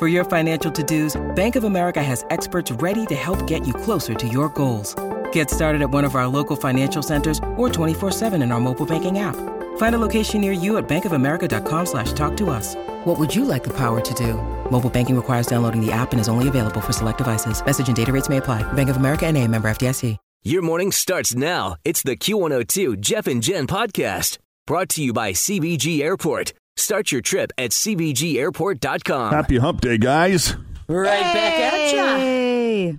For your financial to-dos, Bank of America has experts ready to help get you closer to your goals. Get started at one of our local financial centers or 24-7 in our mobile banking app. Find a location near you at bankofamerica.com slash talk to us. What would you like the power to do? Mobile banking requires downloading the app and is only available for select devices. Message and data rates may apply. Bank of America and a member FDIC. Your morning starts now. It's the Q102 Jeff and Jen podcast brought to you by CVG Airport. Start your trip at CVGAirport.com. Happy hump day, guys. Right back at ya. Hey.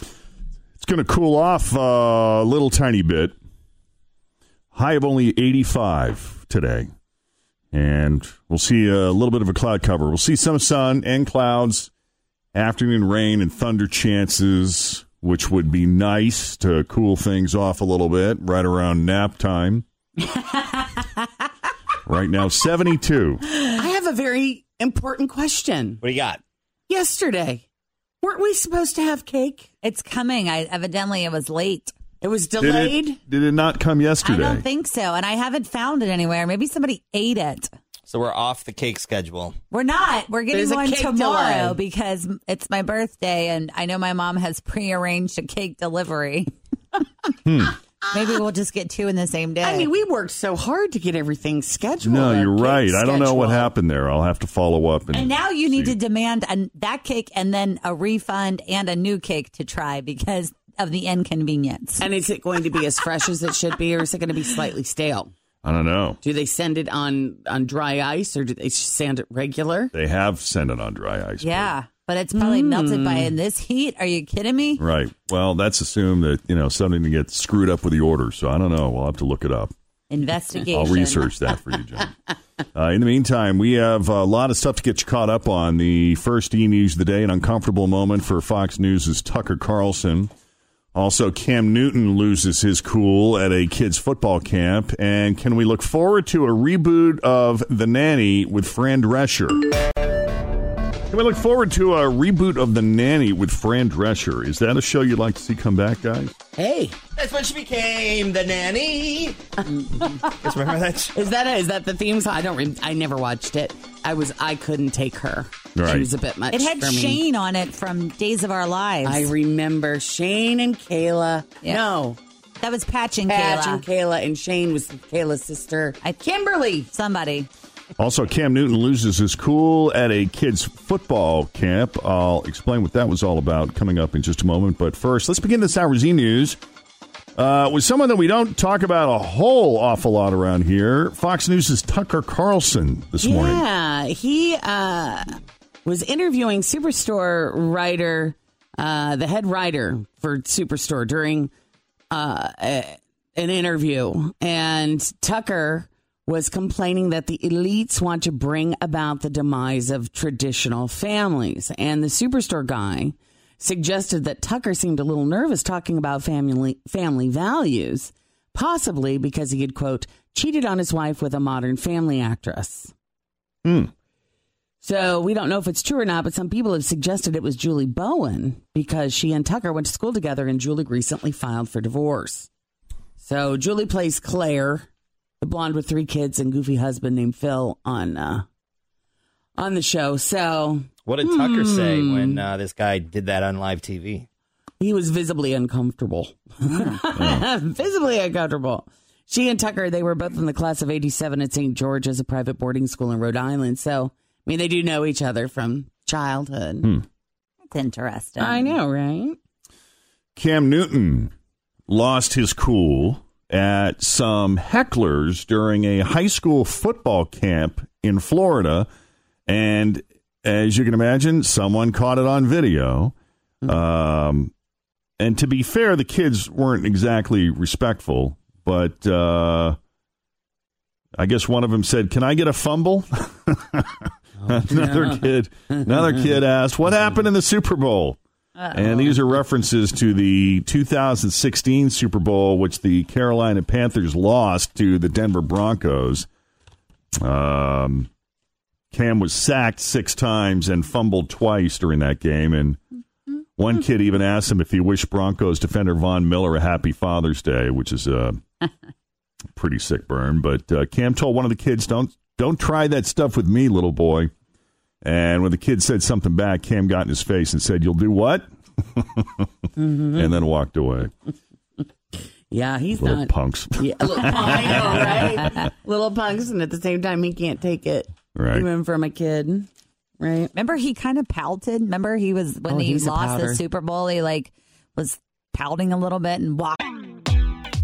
It's going to cool off uh, a little tiny bit. High of only 85 today. And we'll see a little bit of a cloud cover. We'll see some sun and clouds, afternoon rain and thunder chances, which would be nice to cool things off a little bit right around nap time. right now, 72. I have a very important question. What do you got? Yesterday, weren't we supposed to have cake? It's coming. I evidently it was late. It was Did delayed. it, did it not come yesterday? I don't think so, and I haven't found it anywhere. Maybe somebody ate it. So we're off the cake schedule. We're not. We're getting There's one tomorrow delay. because it's my birthday, and I know my mom has prearranged a cake delivery. Hmm. Maybe ah. we'll just get two in the same day. I mean, we worked so hard to get everything scheduled. No, you're cake right. I don't know what schedule. happened there. I'll have to follow up. And, and now you need to demand an, that cake and then a refund and a new cake to try because of the inconvenience. And is it going to be as fresh as it should be, or is it going to be slightly stale? I don't know. Do they send it on on dry ice, or do they send it regular? They have sent it on dry ice. Yeah, but it's probably melted by in this heat. Are you kidding me? Right. Well, that's assumed that, you know, something to get screwed up with the order. So I don't know. We'll have to look it up. Investigation. I'll research that for you, John. Uh, in the meantime, we have a lot of stuff to get you caught up on. The first e news of the day, an uncomfortable moment for Fox News' is Tucker Carlson. Also, Cam Newton loses his cool at a kids' football camp. And can we look forward to a reboot of The Nanny with Fran Drescher? Can we look forward to a reboot of The Nanny with Fran Drescher? Is that a show you'd like to see come back, guys? Hey, That's when she became the nanny. Just remember that? show? is that a, is that the theme song? I don't. Re- I never watched it. I was. I couldn't take her. Right. She was a bit much. It had for me. Shane on it from Days of Our Lives. I remember Shane and Kayla. Yeah. No, that was Patch and Patch Kayla. and Kayla, and Shane was Kayla's sister. I- Kimberly. Somebody. Also, Cam Newton loses his cool at a kids' football camp. I'll explain what that was all about coming up in just a moment. But first, let's begin this hour's E News uh, with someone that we don't talk about a whole awful lot around here. Fox News' is Tucker Carlson this morning. Yeah, he uh, was interviewing Superstore writer, uh, the head writer for Superstore during uh, an interview, and Tucker was complaining that the elites want to bring about the demise of traditional families, and the Superstore guy suggested that Tucker seemed a little nervous talking about family family values, possibly because he had quote cheated on his wife with a modern family actress. Hmm. So we don't know if it's true or not, but some people have suggested it was Julie Bowen because she and Tucker went to school together and Julie recently filed for divorce. So Julie plays Claire, the blonde with three kids and goofy husband named Phil on uh, on the show. So What did Tucker say when uh, this guy did that on live TV? he was visibly uncomfortable. visibly uncomfortable. She and Tucker, they were both in the class of 87 at St. George's, a private boarding school in Rhode Island. So, I mean, they do know each other from childhood. That's interesting. I know, right? Cam Newton lost his cool at some hecklers during a high school football camp in Florida. And as you can imagine, someone caught it on video. Um, and to be fair, the kids weren't exactly respectful, but uh, I guess one of them said, "Can I get a fumble?" another kid, another kid asked, "What happened in the Super Bowl?" And these are references to the 2016 Super Bowl, which the Carolina Panthers lost to the Denver Broncos. Um, Cam was sacked six times and fumbled twice during that game. And one kid even asked him if he wished Broncos defender Von Miller a happy Father's Day, which is a pretty sick burn. But uh, Cam told one of the kids, "Don't don't try that stuff with me, little boy." And when the kid said something back, Cam got in his face and said, "You'll do what?" Mm-hmm. And then walked away. Yeah, he's Little not. punks. Yeah, little, I know, right? little punks, and at the same time, he can't take it, Right. even from a kid, right? Remember, he kind of pouted. Remember, he was when Oh, he lost the. Super Bowl. He like was pouting a little bit and walked.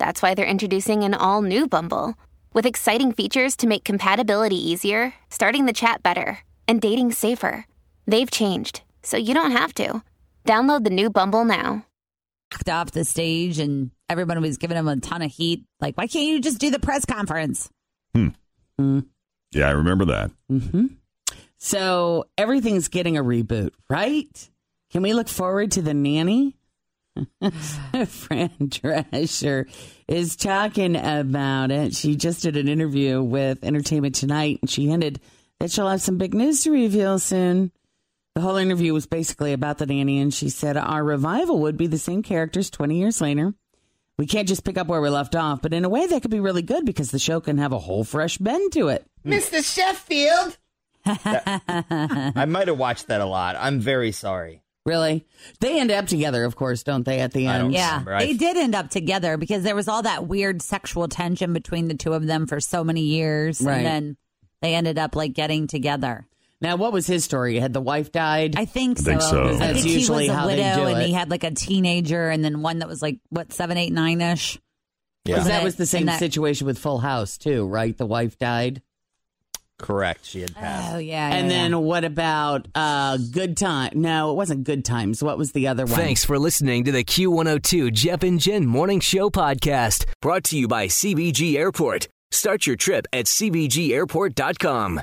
that's why they're introducing an all new Bumble with exciting features to make compatibility easier, starting the chat better, and dating safer. They've changed, so you don't have to. Download the new Bumble now. off the stage and everyone was giving him a ton of heat. Like, why can't you just do the press conference? Hmm. Mm. Yeah, I remember that. Mm-hmm. So everything's getting a reboot, right? Can we look forward to the nanny? Fran Drescher is talking about it. She just did an interview with Entertainment Tonight, and she hinted that she'll have some big news to reveal soon. The whole interview was basically about the nanny, and she said our revival would be the same characters 20 years later. We can't just pick up where we left off, but in a way that could be really good because the show can have a whole fresh bend to it. Mr. Sheffield. I might have watched that a lot. I'm very sorry. Really? They end up together, of course, don't they, at the I end? don't- Yeah, Remember, I- they did end up together because there was all that weird sexual tension between the two of them for so many years, Right. and then they ended up like getting together. Now, what was his story? Had the wife died? I think I so. think so. I That's think he usually was a how they widow, do and it. he had like a teenager, and then one that was like what seven, eight, nine ish. Because Yeah. that was the same that- situation with Full House, too, right? The wife died. Correct. She had passed. Oh yeah, and yeah, then yeah. what about uh, Good Time? No, it wasn't Good Times. What was the other one? Thanks for listening to the Q102 Jeff and Jen Morning Show podcast, brought to you by CVG Airport. Start your trip at CVGAirport.com.